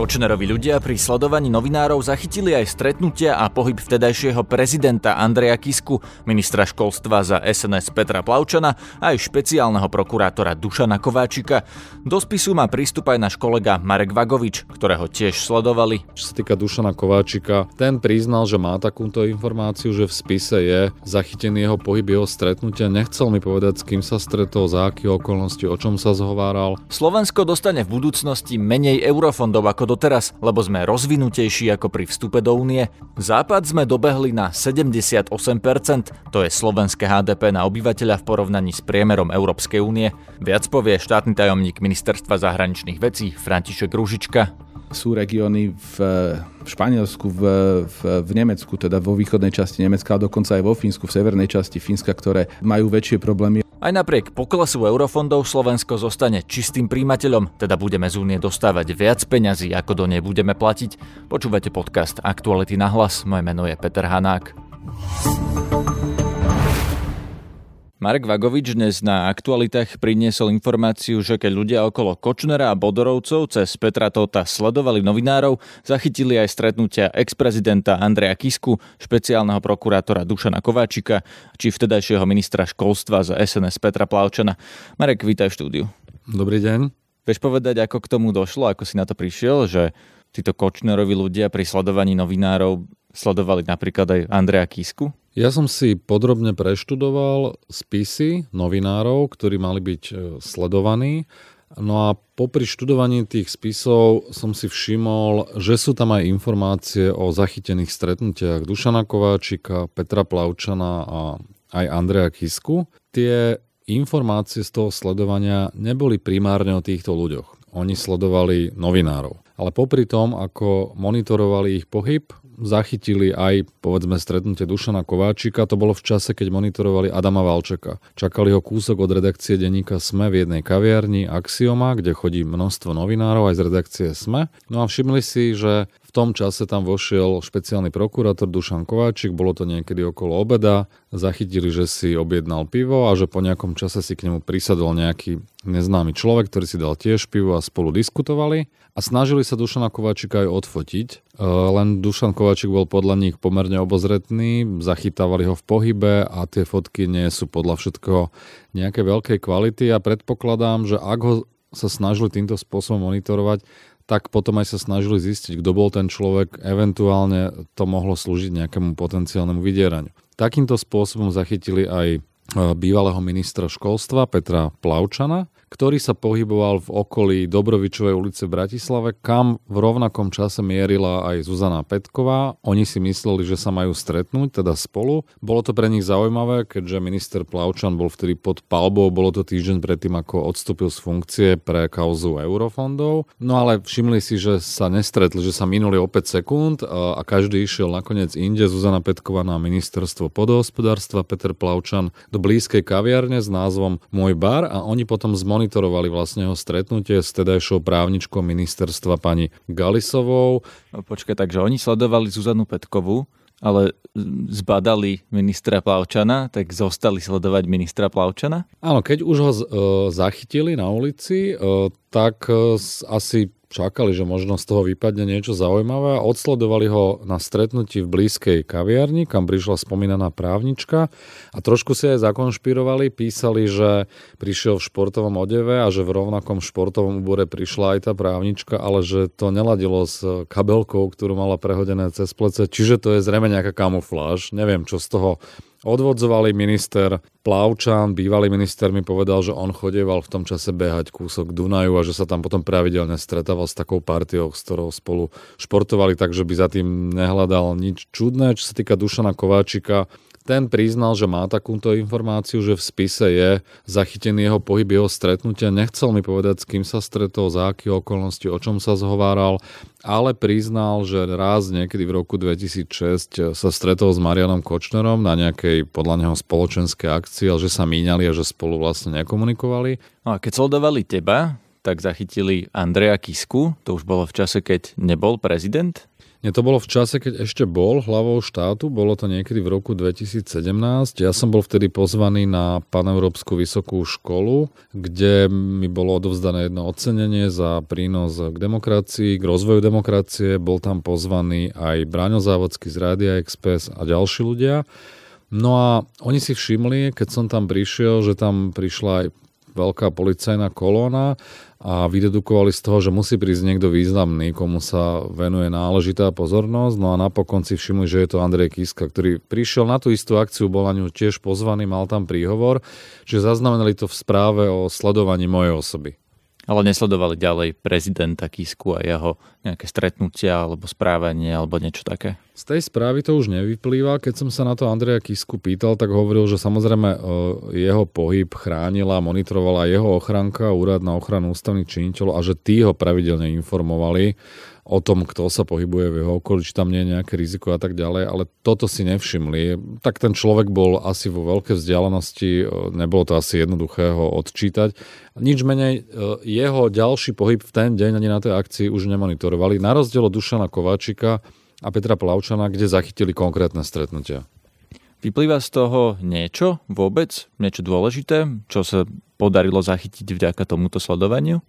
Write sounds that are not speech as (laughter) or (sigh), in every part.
Kočnerovi ľudia pri sledovaní novinárov zachytili aj stretnutia a pohyb vtedajšieho prezidenta Andreja Kisku, ministra školstva za SNS Petra Plavčana a aj špeciálneho prokurátora Dušana Kováčika. Do spisu má prístup aj náš kolega Marek Vagovič, ktorého tiež sledovali. Čo sa týka Dušana Kováčika, ten priznal, že má takúto informáciu, že v spise je zachytený jeho pohyb, jeho stretnutia. Nechcel mi povedať, s kým sa stretol, za aké okolnosti, o čom sa zhováral. Slovensko dostane v budúcnosti menej eurofondov ako doteraz, lebo sme rozvinutejší ako pri vstupe do únie. Západ sme dobehli na 78%, to je slovenské HDP na obyvateľa v porovnaní s priemerom Európskej únie. Viac povie štátny tajomník ministerstva zahraničných vecí František Ružička sú regióny v, Španielsku, v, v, v Nemecku, teda vo východnej časti Nemecka a dokonca aj vo Fínsku, v severnej časti Fínska, ktoré majú väčšie problémy. Aj napriek poklesu eurofondov Slovensko zostane čistým príjimateľom, teda budeme z únie dostávať viac peňazí, ako do nej budeme platiť. Počúvate podcast Aktuality na hlas, moje meno je Peter Hanák. Marek Vagovič dnes na aktualitách priniesol informáciu, že keď ľudia okolo Kočnera a Bodorovcov cez Petra Tota sledovali novinárov, zachytili aj stretnutia ex-prezidenta Andreja Kisku, špeciálneho prokurátora Dušana Kováčika či vtedajšieho ministra školstva za SNS Petra Plavčana. Marek, vítaj v štúdiu. Dobrý deň. Vieš povedať, ako k tomu došlo, ako si na to prišiel, že títo Kočnerovi ľudia pri sledovaní novinárov sledovali napríklad aj Andreja Kisku? Ja som si podrobne preštudoval spisy novinárov, ktorí mali byť e, sledovaní. No a popri študovaní tých spisov som si všimol, že sú tam aj informácie o zachytených stretnutiach Dušana Kováčika, Petra Plavčana a aj Andreja Kisku. Tie informácie z toho sledovania neboli primárne o týchto ľuďoch. Oni sledovali novinárov. Ale popri tom, ako monitorovali ich pohyb, zachytili aj, povedzme, stretnutie Dušana Kováčika. To bolo v čase, keď monitorovali Adama Valčeka. Čakali ho kúsok od redakcie denníka SME v jednej kaviarni Axioma, kde chodí množstvo novinárov aj z redakcie SME. No a všimli si, že v tom čase tam vošiel špeciálny prokurátor Dušan Kováčik, bolo to niekedy okolo obeda, zachytili, že si objednal pivo a že po nejakom čase si k nemu prisadol nejaký neznámy človek, ktorý si dal tiež pivo a spolu diskutovali a snažili sa Dušana Kováčika aj odfotiť, e, len Dušan Kováčik bol podľa nich pomerne obozretný, zachytávali ho v pohybe a tie fotky nie sú podľa všetkoho nejaké veľkej kvality. A predpokladám, že ak ho sa snažili týmto spôsobom monitorovať, tak potom aj sa snažili zistiť, kto bol ten človek, eventuálne to mohlo slúžiť nejakému potenciálnemu vydieraniu. Takýmto spôsobom zachytili aj e, bývalého ministra školstva Petra Plavčana, ktorý sa pohyboval v okolí Dobrovičovej ulice v Bratislave, kam v rovnakom čase mierila aj Zuzana Petková. Oni si mysleli, že sa majú stretnúť, teda spolu. Bolo to pre nich zaujímavé, keďže minister Plavčan bol vtedy pod palbou, bolo to týždeň predtým, ako odstúpil z funkcie pre kauzu eurofondov. No ale všimli si, že sa nestretli, že sa minuli o 5 sekúnd a každý išiel nakoniec inde. Zuzana Petková na ministerstvo podohospodárstva, Peter Plavčan do blízkej kaviarne s názvom Môj bar a oni potom zmonitorovali monitorovali vlastne jeho stretnutie s tedajšou právničkou ministerstva pani Galisovou. No, počkaj, takže oni sledovali Zuzanu Petkovú, ale zbadali ministra Plavčana, tak zostali sledovať ministra Plavčana? Áno, keď už ho e, zachytili na ulici, e, tak e, asi čakali, že možno z toho vypadne niečo zaujímavé a odsledovali ho na stretnutí v blízkej kaviarni, kam prišla spomínaná právnička a trošku si aj zakonšpirovali, písali, že prišiel v športovom odeve a že v rovnakom športovom úbore prišla aj tá právnička, ale že to neladilo s kabelkou, ktorú mala prehodené cez plece, čiže to je zrejme nejaká kamufláž. Neviem, čo z toho Odvodzovali minister Plavčan, bývalý minister mi povedal, že on chodieval v tom čase behať kúsok Dunaju a že sa tam potom pravidelne stretával s takou partiou, s ktorou spolu športovali, takže by za tým nehľadal nič čudné. Čo sa týka Dušana Kováčika, ten priznal, že má takúto informáciu, že v spise je zachytený jeho pohyb, jeho stretnutia. Nechcel mi povedať, s kým sa stretol, za aké okolnosti, o čom sa zhováral, ale priznal, že raz niekedy v roku 2006 sa stretol s Marianom Kočnerom na nejakej podľa neho spoločenskej akcii, ale že sa míňali a že spolu vlastne nekomunikovali. No a keď sledovali teba, tak zachytili Andreja Kisku. To už bolo v čase, keď nebol prezident. Nie, to bolo v čase, keď ešte bol hlavou štátu, bolo to niekedy v roku 2017. Ja som bol vtedy pozvaný na Paneurópsku vysokú školu, kde mi bolo odovzdané jedno ocenenie za prínos k demokracii, k rozvoju demokracie. Bol tam pozvaný aj Braňo Závodský z Rádia Express a ďalší ľudia. No a oni si všimli, keď som tam prišiel, že tam prišla aj veľká policajná kolóna a vydedukovali z toho, že musí prísť niekto významný, komu sa venuje náležitá pozornosť. No a napokon si všimli, že je to Andrej Kiska, ktorý prišiel na tú istú akciu, bol na ňu tiež pozvaný, mal tam príhovor, že zaznamenali to v správe o sledovaní mojej osoby. Ale nesledovali ďalej prezidenta Kisku a jeho nejaké stretnutia alebo správanie alebo niečo také? Z tej správy to už nevyplýva. Keď som sa na to Andreja Kisku pýtal, tak hovoril, že samozrejme e, jeho pohyb chránila, monitorovala jeho ochranka, úrad na ochranu ústavných činiteľov a že tí ho pravidelne informovali o tom, kto sa pohybuje v jeho okolí, či tam nie je nejaké riziko a tak ďalej, ale toto si nevšimli. Tak ten človek bol asi vo veľkej vzdialenosti, e, nebolo to asi jednoduché ho odčítať. Nič menej, e, jeho ďalší pohyb v ten deň ani na tej akcii už nemonitorovali, na rozdiel od Dušana Kováčika a Petra Plavčana, kde zachytili konkrétne stretnutia. Vyplýva z toho niečo vôbec, niečo dôležité, čo sa podarilo zachytiť vďaka tomuto sledovaniu?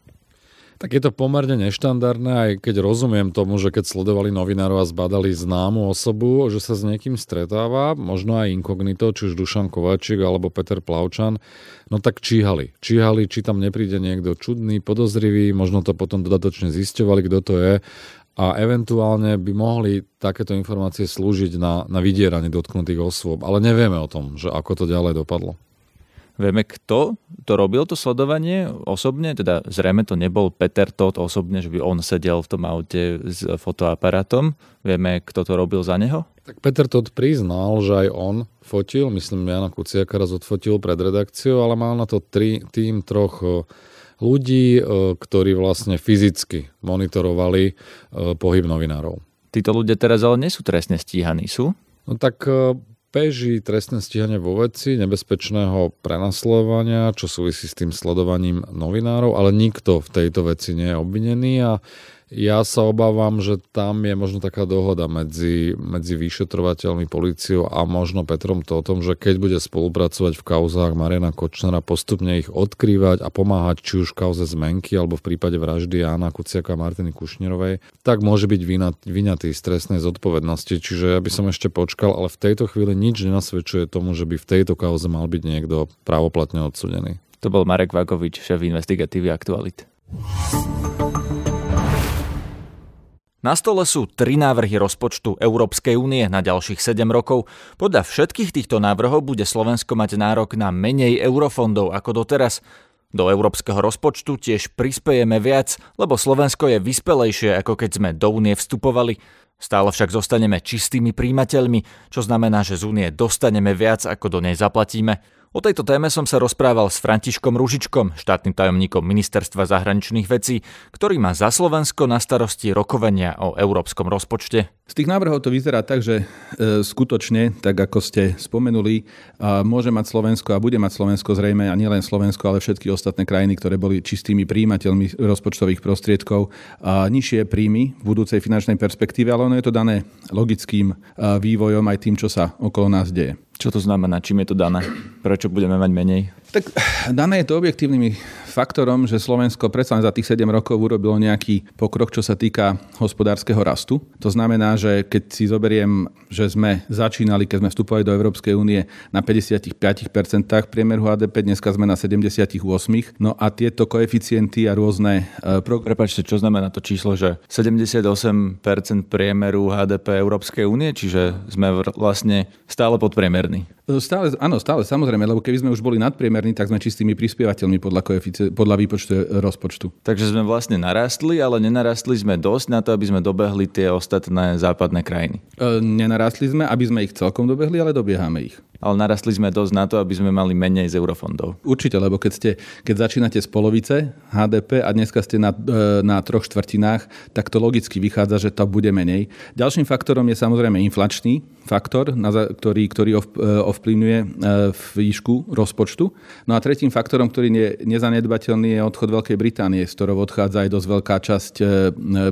Tak je to pomerne neštandardné, aj keď rozumiem tomu, že keď sledovali novinárov a zbadali známu osobu, že sa s niekým stretáva, možno aj inkognito, či už Dušan Kováčik alebo Peter Plavčan, no tak číhali. Číhali, či tam nepríde niekto čudný, podozrivý, možno to potom dodatočne zisťovali, kto to je a eventuálne by mohli takéto informácie slúžiť na, na vydieranie dotknutých osôb. Ale nevieme o tom, že ako to ďalej dopadlo. Vieme, kto to robil, to sledovanie osobne? Teda zrejme to nebol Peter Todt osobne, že by on sedel v tom aute s fotoaparátom. Vieme, kto to robil za neho? Tak Peter Todt priznal, že aj on fotil, myslím, Jana Kuciaka raz odfotil pred redakciou, ale mal na to tri, tým troch ľudí, e, ktorí vlastne fyzicky monitorovali e, pohyb novinárov. Títo ľudia teraz ale nie sú trestne stíhaní, sú? No tak beží trestné stíhanie vo veci nebezpečného prenasledovania, čo súvisí s tým sledovaním novinárov, ale nikto v tejto veci nie je obvinený a ja sa obávam, že tam je možno taká dohoda medzi, medzi vyšetrovateľmi, políciou a možno Petrom to o tom, že keď bude spolupracovať v kauzách Mariana Kočnera, postupne ich odkrývať a pomáhať či už kauze zmenky alebo v prípade vraždy Jana Kuciaka a Martiny Kušnerovej, tak môže byť vyňatý z trestnej zodpovednosti. Čiže ja by som ešte počkal, ale v tejto chvíli nič nenasvedčuje tomu, že by v tejto kauze mal byť niekto právoplatne odsudený. To bol Marek Vagovič, šéf investigatívy Aktualit. Na stole sú tri návrhy rozpočtu Európskej únie na ďalších 7 rokov. Podľa všetkých týchto návrhov bude Slovensko mať nárok na menej eurofondov ako doteraz. Do európskeho rozpočtu tiež prispejeme viac, lebo Slovensko je vyspelejšie ako keď sme do únie vstupovali. Stále však zostaneme čistými príjimateľmi, čo znamená, že z únie dostaneme viac ako do nej zaplatíme. O tejto téme som sa rozprával s Františkom Ružičkom, štátnym tajomníkom Ministerstva zahraničných vecí, ktorý má za Slovensko na starosti rokovania o európskom rozpočte. Z tých návrhov to vyzerá tak, že e, skutočne, tak ako ste spomenuli, môže mať Slovensko a bude mať Slovensko zrejme, a nielen Slovensko, ale všetky ostatné krajiny, ktoré boli čistými príjimateľmi rozpočtových prostriedkov, nižšie príjmy v budúcej finančnej perspektíve, ale ono je to dané logickým vývojom aj tým, čo sa okolo nás deje. Čo to znamená? Čím je to dané? Prečo budeme mať menej? Tak dané je to objektívnymi faktorom, že Slovensko predsa za tých 7 rokov urobilo nejaký pokrok, čo sa týka hospodárskeho rastu. To znamená, že keď si zoberiem, že sme začínali, keď sme vstupovali do Európskej únie na 55% priemeru HDP, dneska sme na 78%. No a tieto koeficienty a rôzne... Uh, pro... Prepačte, čo znamená to číslo, že 78% priemeru HDP Európskej únie, čiže sme vlastne stále podpriemerní? Stále, áno, stále, samozrejme, lebo keby sme už boli nadpriemerní, tak sme čistými prispievateľmi podľa, podľa výpočtu rozpočtu. Takže sme vlastne narastli, ale nenarastli sme dosť na to, aby sme dobehli tie ostatné západné krajiny. E, nenarastli sme, aby sme ich celkom dobehli, ale dobiehame ich. Ale narastli sme dosť na to, aby sme mali menej z eurofondov. Určite, lebo keď, ste, keď začínate z polovice HDP a dneska ste na, e, na troch štvrtinách, tak to logicky vychádza, že to bude menej. Ďalším faktorom je samozrejme inflačný faktor, ktorý, ktorý e, ovplyvňuje e, výšku rozpočtu. No a tretím faktorom, ktorý je nezanedbateľný, je odchod Veľkej Británie, z ktorou odchádza aj dosť veľká časť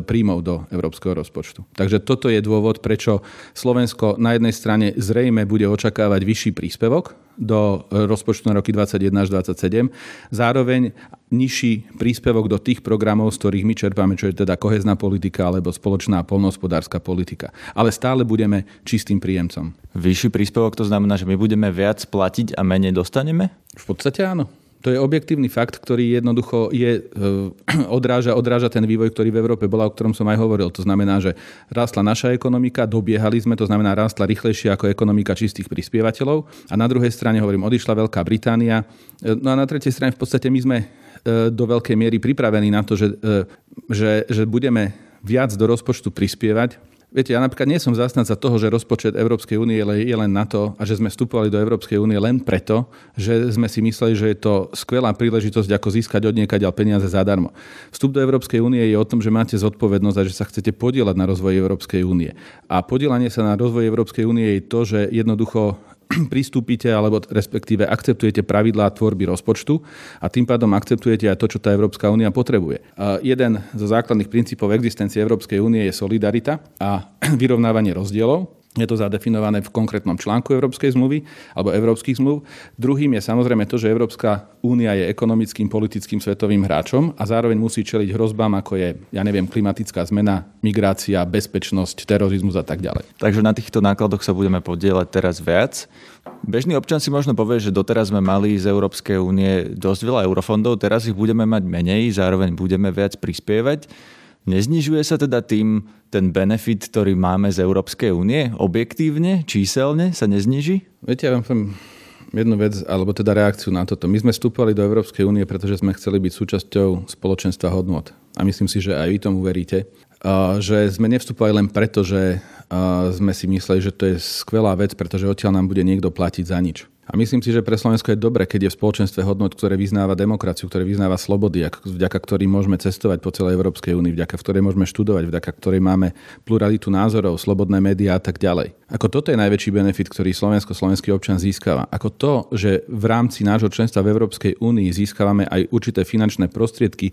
príjmov do európskeho rozpočtu. Takže toto je dôvod, prečo Slovensko na jednej strane zrejme bude očakávať vyšší príspevok do rozpočtu na roky 2021 až 2027. Zároveň nižší príspevok do tých programov, z ktorých my čerpáme, čo je teda kohezná politika alebo spoločná polnohospodárska politika. Ale stále budeme čistým príjemcom. Vyšší príspevok to znamená, že my budeme viac platiť a menej dostaneme? V podstate áno. To je objektívny fakt, ktorý jednoducho je, e, (clears throat) odráža, odráža ten vývoj, ktorý v Európe bola, o ktorom som aj hovoril. To znamená, že rástla naša ekonomika, dobiehali sme, to znamená rástla rýchlejšie ako ekonomika čistých prispievateľov. A na druhej strane, hovorím, odišla Veľká Británia. E, no a na tretej strane v podstate my sme e, do veľkej miery pripravení na to, že, že, že budeme viac do rozpočtu prispievať, Viete, ja napríklad nie som zastanca toho, že rozpočet Európskej únie je len na to a že sme vstupovali do Európskej únie len preto, že sme si mysleli, že je to skvelá príležitosť, ako získať od niekaď peniaze zadarmo. Vstup do Európskej únie je o tom, že máte zodpovednosť a že sa chcete podielať na rozvoji Európskej únie. A podielanie sa na rozvoji Európskej únie je to, že jednoducho (clears throat) pristúpite alebo respektíve akceptujete pravidlá tvorby rozpočtu a tým pádom akceptujete aj to, čo tá Európska únia potrebuje. Jeden zo základných princípov existencie Európskej únie je solidarita a (clears throat) vyrovnávanie rozdielov. Je to zadefinované v konkrétnom článku Európskej zmluvy alebo európskych zmluv. Druhým je samozrejme to, že Európska únia je ekonomickým, politickým svetovým hráčom a zároveň musí čeliť hrozbám, ako je, ja neviem, klimatická zmena, migrácia, bezpečnosť, terorizmus a tak ďalej. Takže na týchto nákladoch sa budeme podielať teraz viac. Bežný občan si možno povie, že doteraz sme mali z Európskej únie dosť veľa eurofondov, teraz ich budeme mať menej, zároveň budeme viac prispievať. Neznižuje sa teda tým ten benefit, ktorý máme z Európskej únie? Objektívne, číselne sa nezniží? Viete, ja vám poviem jednu vec, alebo teda reakciu na toto. My sme vstupovali do Európskej únie, pretože sme chceli byť súčasťou spoločenstva hodnot. A myslím si, že aj vy tomu veríte. Že sme nevstupovali len preto, že sme si mysleli, že to je skvelá vec, pretože odtiaľ nám bude niekto platiť za nič. A myslím si, že pre Slovensko je dobre, keď je v spoločenstve hodnot, ktoré vyznáva demokraciu, ktoré vyznáva slobody, vďaka ktorým môžeme cestovať po celej Európskej únii, vďaka ktorej môžeme študovať, vďaka ktorej máme pluralitu názorov, slobodné médiá a tak ďalej. Ako toto je najväčší benefit, ktorý Slovensko, slovenský občan získava. Ako to, že v rámci nášho členstva v Európskej únii získavame aj určité finančné prostriedky,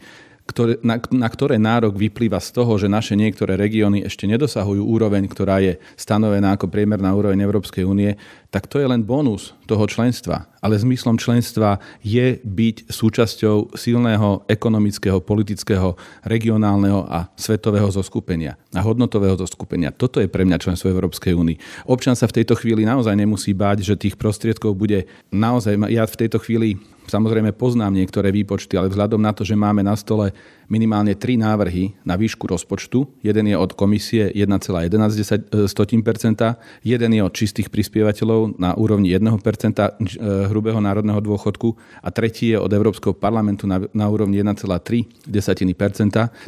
ktoré, na, na ktoré nárok vyplýva z toho, že naše niektoré regióny ešte nedosahujú úroveň, ktorá je stanovená ako priemerná úroveň Európskej únie, tak to je len bonus toho členstva. Ale zmyslom členstva je byť súčasťou silného ekonomického, politického, regionálneho a svetového zoskupenia a hodnotového zoskupenia. Toto je pre mňa členstvo Európskej únii. Občan sa v tejto chvíli naozaj nemusí báť, že tých prostriedkov bude naozaj... Ja v tejto chvíli Samozrejme poznám niektoré výpočty, ale vzhľadom na to, že máme na stole minimálne tri návrhy na výšku rozpočtu, jeden je od komisie 1,11%, jeden je od čistých prispievateľov na úrovni 1% eh, hrubého národného dôchodku a tretí je od Európskeho parlamentu na úrovni 1,3%,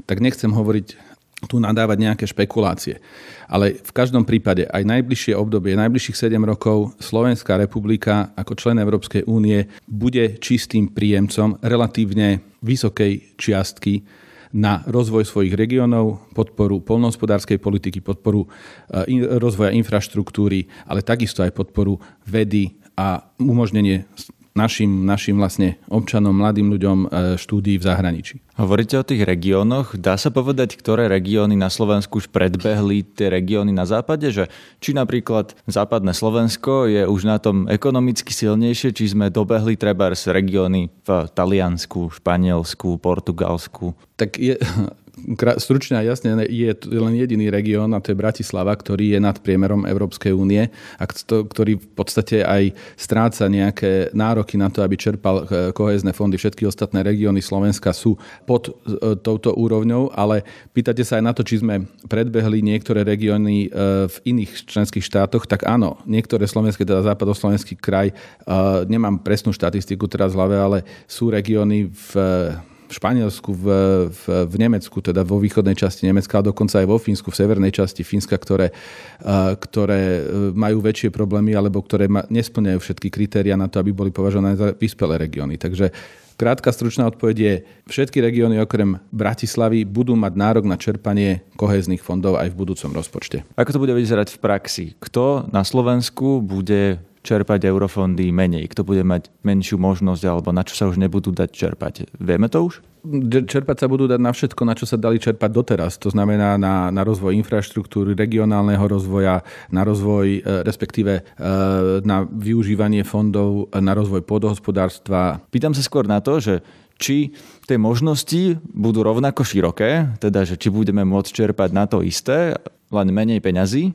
tak nechcem hovoriť tu nadávať nejaké špekulácie. Ale v každom prípade aj najbližšie obdobie, najbližších 7 rokov Slovenská republika ako člen Európskej únie bude čistým príjemcom relatívne vysokej čiastky na rozvoj svojich regiónov, podporu polnohospodárskej politiky, podporu eh, rozvoja infraštruktúry, ale takisto aj podporu vedy a umožnenie našim, našim vlastne občanom, mladým ľuďom e, štúdií v zahraničí. Hovoríte o tých regiónoch. Dá sa povedať, ktoré regióny na Slovensku už predbehli tie regióny na západe? Že či napríklad západné Slovensko je už na tom ekonomicky silnejšie, či sme dobehli treba regióny v Taliansku, Španielsku, Portugalsku? Tak je, stručne a jasne je len jediný región a to je Bratislava, ktorý je nad priemerom Európskej únie a ktorý v podstate aj stráca nejaké nároky na to, aby čerpal eh, kohezné fondy. Všetky ostatné regióny Slovenska sú pod eh, touto úrovňou, ale pýtate sa aj na to, či sme predbehli niektoré regióny eh, v iných členských štátoch, tak áno, niektoré slovenské, teda západoslovenský kraj, nemám presnú štatistiku teraz v hlave, ale sú regióny v v Španielsku, v, v, v Nemecku, teda vo východnej časti Nemecka, ale dokonca aj vo Fínsku, v severnej časti Fínska, ktoré, ktoré majú väčšie problémy alebo ktoré nesplňajú všetky kritéria na to, aby boli považované za vyspelé regióny. Takže Krátka stručná odpoveď je, všetky regióny okrem Bratislavy budú mať nárok na čerpanie kohezných fondov aj v budúcom rozpočte. Ako to bude vyzerať v praxi? Kto na Slovensku bude čerpať eurofondy menej? Kto bude mať menšiu možnosť alebo na čo sa už nebudú dať čerpať? Vieme to už? čerpať sa budú dať na všetko, na čo sa dali čerpať doteraz. To znamená na, na rozvoj infraštruktúry, regionálneho rozvoja, na rozvoj, e, respektíve e, na využívanie fondov, na rozvoj podhospodárstva. Pýtam sa skôr na to, že či tie možnosti budú rovnako široké, teda že či budeme môcť čerpať na to isté, len menej peňazí,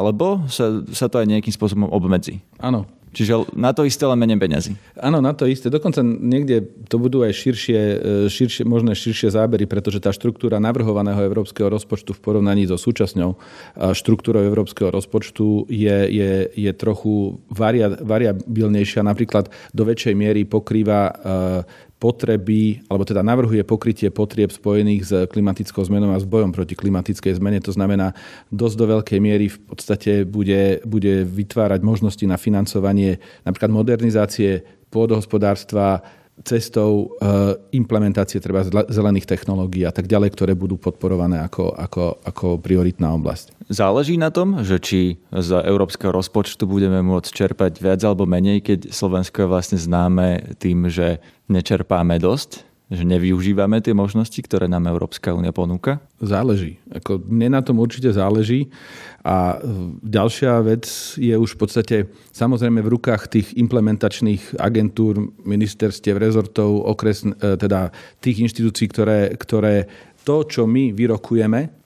alebo sa, sa to aj nejakým spôsobom obmedzí. Áno, Čiže na to isté, len menej peňazí. Áno, na to isté. Dokonca niekde to budú aj širšie, e, širšie, možné širšie zábery, pretože tá štruktúra navrhovaného európskeho rozpočtu v porovnaní so súčasnou štruktúrou európskeho rozpočtu je, je, je trochu varia, variabilnejšia. Napríklad do väčšej miery pokrýva e, potreby, alebo teda navrhuje pokrytie potrieb spojených s klimatickou zmenou a s bojom proti klimatickej zmene. To znamená, dosť do veľkej miery v podstate bude, bude vytvárať možnosti na financovanie napríklad modernizácie pôdohospodárstva, cestou eh, implementácie treba zelených technológií a tak ďalej, ktoré budú podporované ako, ako, ako prioritná oblasť. Záleží na tom, že či z európskeho rozpočtu budeme môcť čerpať viac alebo menej, keď Slovensko je vlastne známe tým, že nečerpáme dosť? že nevyužívame tie možnosti, ktoré nám Európska únia ponúka? Záleží. Ako, mne na tom určite záleží. A ďalšia vec je už v podstate samozrejme v rukách tých implementačných agentúr, ministerstiev, rezortov, okres, e, teda tých inštitúcií, ktoré, ktoré to, čo my vyrokujeme,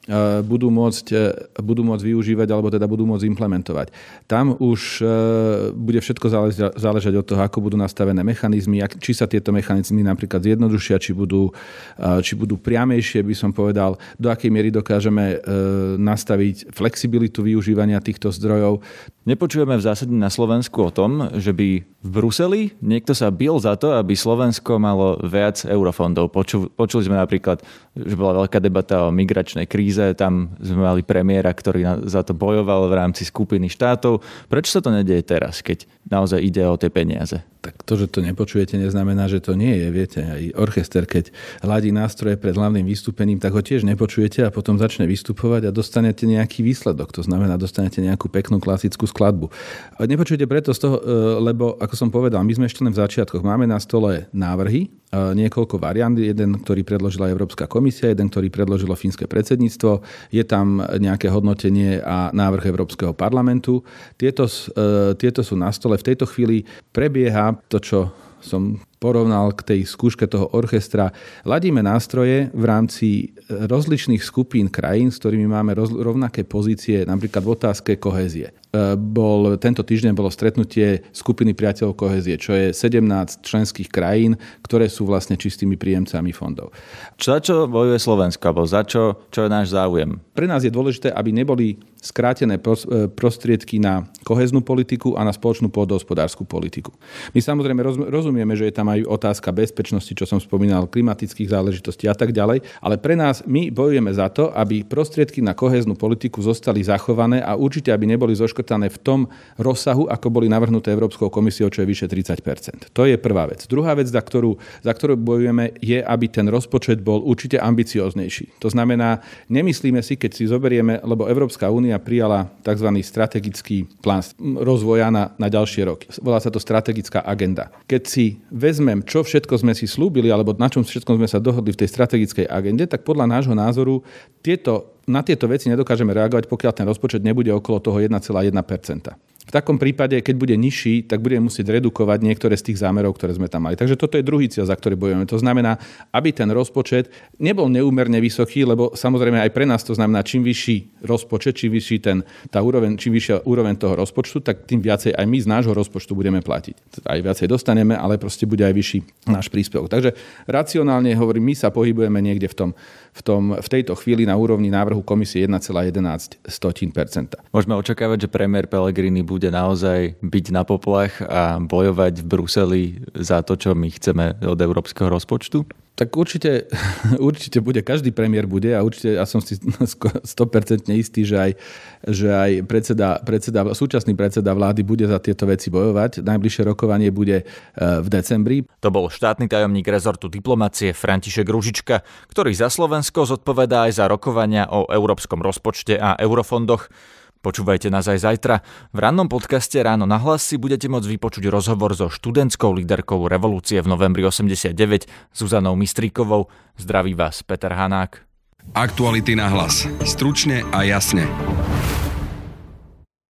budú môcť, e, budú môcť využívať alebo teda budú môcť implementovať. Tam už e, bude všetko záležať od toho, ako budú nastavené mechanizmy, či sa tieto mechanizmy napríklad zjednodušia, či budú, či budú priamejšie, by som povedal, do akej miery dokážeme nastaviť flexibilitu využívania týchto zdrojov. Nepočujeme v zásade na Slovensku o tom, že by v Bruseli niekto sa bil za to, aby Slovensko malo viac eurofondov. Poču, počuli sme napríklad, že bola veľká debata o migračnej kríze, tam sme mali premiéra, ktorý za to bojoval v rámci skupiny štátov. Prečo sa to nedieje teraz, keď naozaj ide o tie peniaze? Tak to, že to nepočujete, neznamená, že to nie je. Viete, aj orchester, keď hladí nástroje pred hlavným vystúpením, tak ho tiež nepočujete a potom začne vystupovať a dostanete nejaký výsledok. To znamená, dostanete nejakú peknú klasickú skladbu. A nepočujete preto z toho, e, lebo, ako som povedal, my sme ešte len v začiatkoch. Máme na stole návrhy, e, niekoľko variant. Jeden, ktorý predložila Európska komisia, jeden, ktorý predložilo fínske predsedníctvo. Je tam nejaké hodnotenie a návrh Európskeho parlamentu. Tieto, e, tieto sú na stole. V tejto chvíli prebieha to, čo som porovnal k tej skúške toho orchestra. Ladíme nástroje v rámci rozličných skupín krajín, s ktorými máme rovnaké pozície, napríklad v otázke kohézie. E, bol, tento týždeň bolo stretnutie skupiny priateľov kohézie, čo je 17 členských krajín, ktoré sú vlastne čistými príjemcami fondov. Čo, za čo bojuje Slovensko, alebo za čo, čo je náš záujem? Pre nás je dôležité, aby neboli skrátené e, prostriedky na koheznú politiku a na spoločnú pôdohospodárskú politiku. My samozrejme rozumieme, že je tam aj otázka bezpečnosti, čo som spomínal, klimatických záležitostí a tak ďalej, ale pre nás my bojujeme za to, aby prostriedky na koheznú politiku zostali zachované a určite, aby neboli zoškrtané v tom rozsahu, ako boli navrhnuté Európskou komisiou, čo je vyše 30% To je prvá vec. Druhá vec, za ktorú, za ktorú bojujeme, je, aby ten rozpočet bol určite ambicioznejší. To znamená, nemyslíme si, keď si zoberieme, lebo Európska únia prijala tzv. strategický plán rozvoja na, na ďalšie roky. Volá sa to strategická agenda. Keď si vezmem, čo všetko sme si slúbili, alebo na čom všetko sme sa dohodli v tej strategickej agende, tak podľa nášho názoru tieto, na tieto veci nedokážeme reagovať, pokiaľ ten rozpočet nebude okolo toho 1,1 v takom prípade, keď bude nižší, tak budeme musieť redukovať niektoré z tých zámerov, ktoré sme tam mali. Takže toto je druhý cieľ, za ktorý bojujeme. To znamená, aby ten rozpočet nebol neúmerne vysoký, lebo samozrejme aj pre nás to znamená, čím vyšší rozpočet, čím vyšší ten, tá úroveň, čím vyššia úroveň toho rozpočtu, tak tým viacej aj my z nášho rozpočtu budeme platiť. Aj viacej dostaneme, ale proste bude aj vyšší náš príspevok. Takže racionálne hovorím, my sa pohybujeme niekde v tom v, tom, v tejto chvíli na úrovni návrhu komisie 1,11 Môžeme očakávať, že premiér Pellegrini bude naozaj byť na poplach a bojovať v Bruseli za to, čo my chceme od európskeho rozpočtu? Tak určite, (laughs) určite bude, každý premiér bude a určite ja som si (laughs) 100% istý, že aj, že aj predseda, predseda, súčasný predseda vlády bude za tieto veci bojovať. Najbližšie rokovanie bude e, v decembri. To bol štátny tajomník rezortu diplomacie František Ružička, ktorý za Slovensko zodpovedá aj za rokovania o európskom rozpočte a eurofondoch. Počúvajte nás aj zajtra. V rannom podcaste Ráno na hlas si budete môcť vypočuť rozhovor so študentskou líderkou revolúcie v novembri 89 Zuzanou Mistríkovou. Zdraví vás Peter Hanák. Aktuality na hlas. Stručne a jasne.